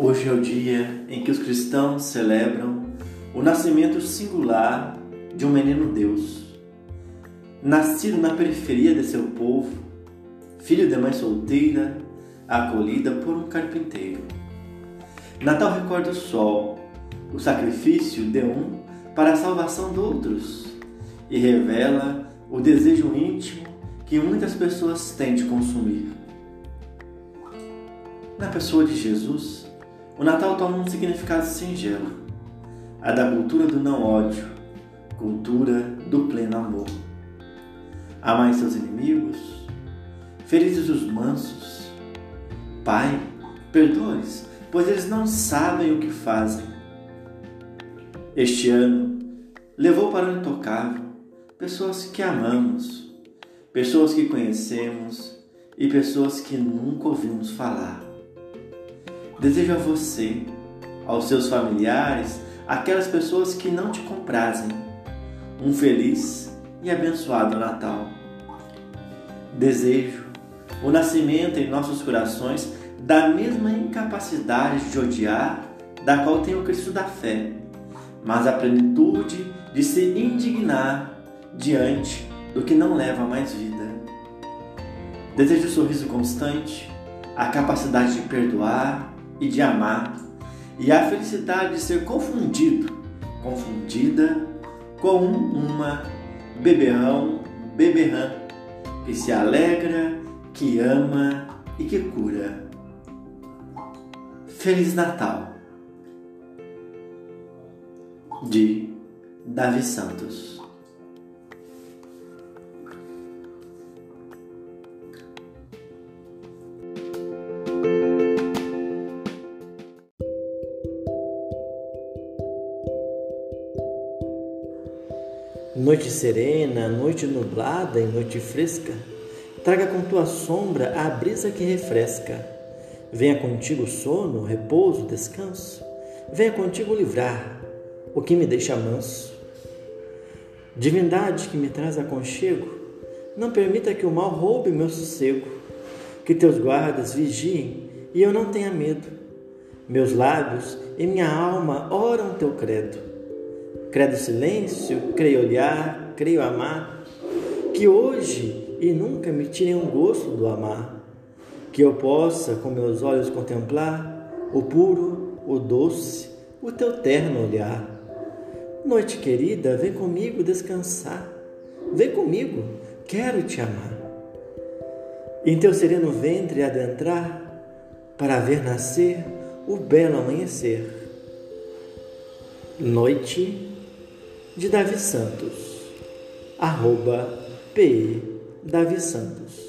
Hoje é o dia em que os cristãos celebram o nascimento singular de um menino Deus, nascido na periferia de seu povo, filho de mãe solteira, acolhida por um carpinteiro. Natal recorda o sol, o sacrifício de um para a salvação de outros, e revela o desejo íntimo que muitas pessoas têm de consumir. Na pessoa de Jesus, o Natal toma um significado singelo, a da cultura do não ódio, cultura do pleno amor. Amai seus inimigos, felizes os mansos. Pai, perdoe-os, pois eles não sabem o que fazem. Este ano levou para o intocável pessoas que amamos, pessoas que conhecemos e pessoas que nunca ouvimos falar. Desejo a você, aos seus familiares, aquelas pessoas que não te comprazem, um feliz e abençoado Natal. Desejo o nascimento em nossos corações da mesma incapacidade de odiar da qual tem o Cristo da fé, mas a plenitude de se indignar diante do que não leva mais vida. Desejo o sorriso constante, a capacidade de perdoar e de amar, e a felicidade de ser confundido, confundida com uma beberrão, beberrã, que se alegra, que ama e que cura. Feliz Natal de Davi Santos. Noite serena, noite nublada e noite fresca, traga com tua sombra a brisa que refresca. Venha contigo sono, repouso, descanso. Venha contigo livrar o que me deixa manso. Divindade que me traz aconchego, não permita que o mal roube meu sossego. Que teus guardas vigiem e eu não tenha medo. Meus lábios e minha alma oram teu credo credo silêncio, creio olhar, creio amar, que hoje e nunca me tirem um gosto do amar, que eu possa com meus olhos contemplar o puro, o doce, o teu terno olhar. Noite querida, vem comigo descansar, vem comigo, quero te amar. Em teu sereno ventre adentrar, para ver nascer o belo amanhecer. Noite de Davi Santos, arroba P. Davi Santos.